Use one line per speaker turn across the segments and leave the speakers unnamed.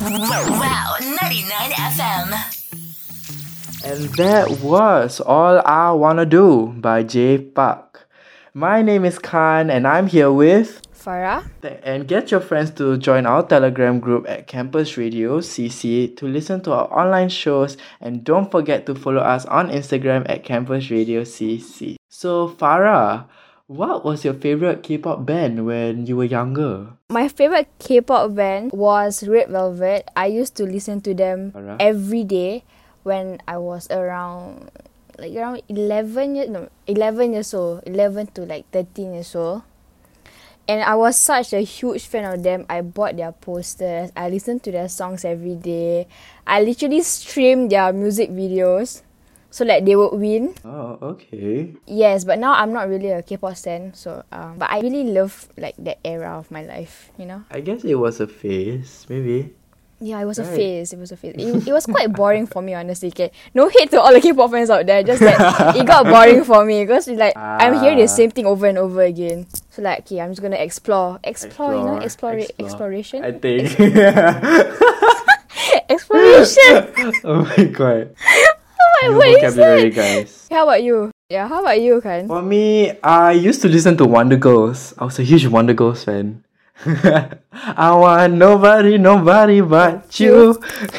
Wow, 99 FM.
And that was All I Wanna Do by Jay Park. My name is Khan and I'm here with
Farah.
and get your friends to join our Telegram group at Campus Radio CC to listen to our online shows and don't forget to follow us on Instagram at Campus Radio CC. So Farah, what was your favorite K-pop band when you were younger?
My favorite K-pop band was Red Velvet. I used to listen to them
Alright.
every day when I was around like around 11 years no 11 years old 11 to like 13 years old and I was such a huge fan of them I bought their posters I listened to their songs every day I literally streamed their music videos so like they would win
Oh, okay.
Yes, but now I'm not really a K-pop stan, so um, but I really love like that era of my life, you know.
I guess it was a phase, maybe.
Yeah, it was a phase. It was a phase. It, it was quite boring for me, honestly. Okay, no hate to all the K-pop fans out there. Just that it got boring for me because like I'm hearing the
Ah.
same thing over and over again. So like, okay, I'm just gonna explore, explore, you know, explore,
Explore.
exploration,
I think.
exploration.
oh my god.
What,
New
what
vocabulary, guys.
How about you? Yeah, how about you, Khan?
For me, I used to listen to Wonder Girls. I was a huge Wonder Girls fan. I want nobody, nobody but you.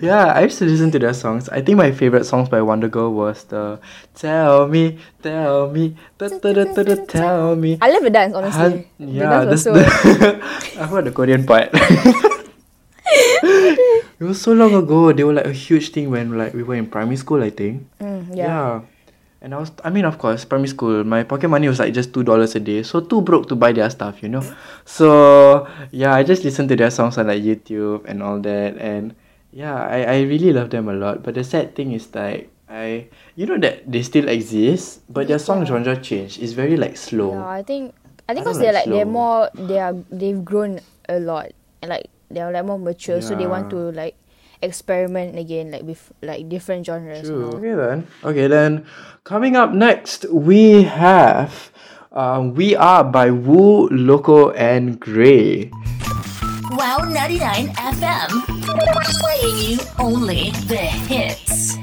yeah, I used to listen to their songs. I think my favorite songs by Wonder Girl was the Tell Me, Tell Me, da, da, da, da, da, Tell Me.
I love the dance, honestly. The
yeah,
dance was so.
the I heard the Korean part. It was so long ago. They were like a huge thing when like we were in primary school, I think.
Mm, yeah.
And I was I mean of course, primary school, my pocket money was like just two dollars a day. So too broke to buy their stuff, you know? So yeah, I just listened to their songs on like YouTube and all that and yeah, I, I really love them a lot. But the sad thing is like I you know that they still exist, but their song genre changed. It's very like slow.
Yeah, I think I think because they're
like
like they're more they are they've grown a lot and like they're like more mature, so they want to like experiment again like with like different genres. and all.
Okay then. Okay then. Coming up next, we have um, We Are by Woo, Loco, and Gray.
Wow 99 FM. Playing you only the hits.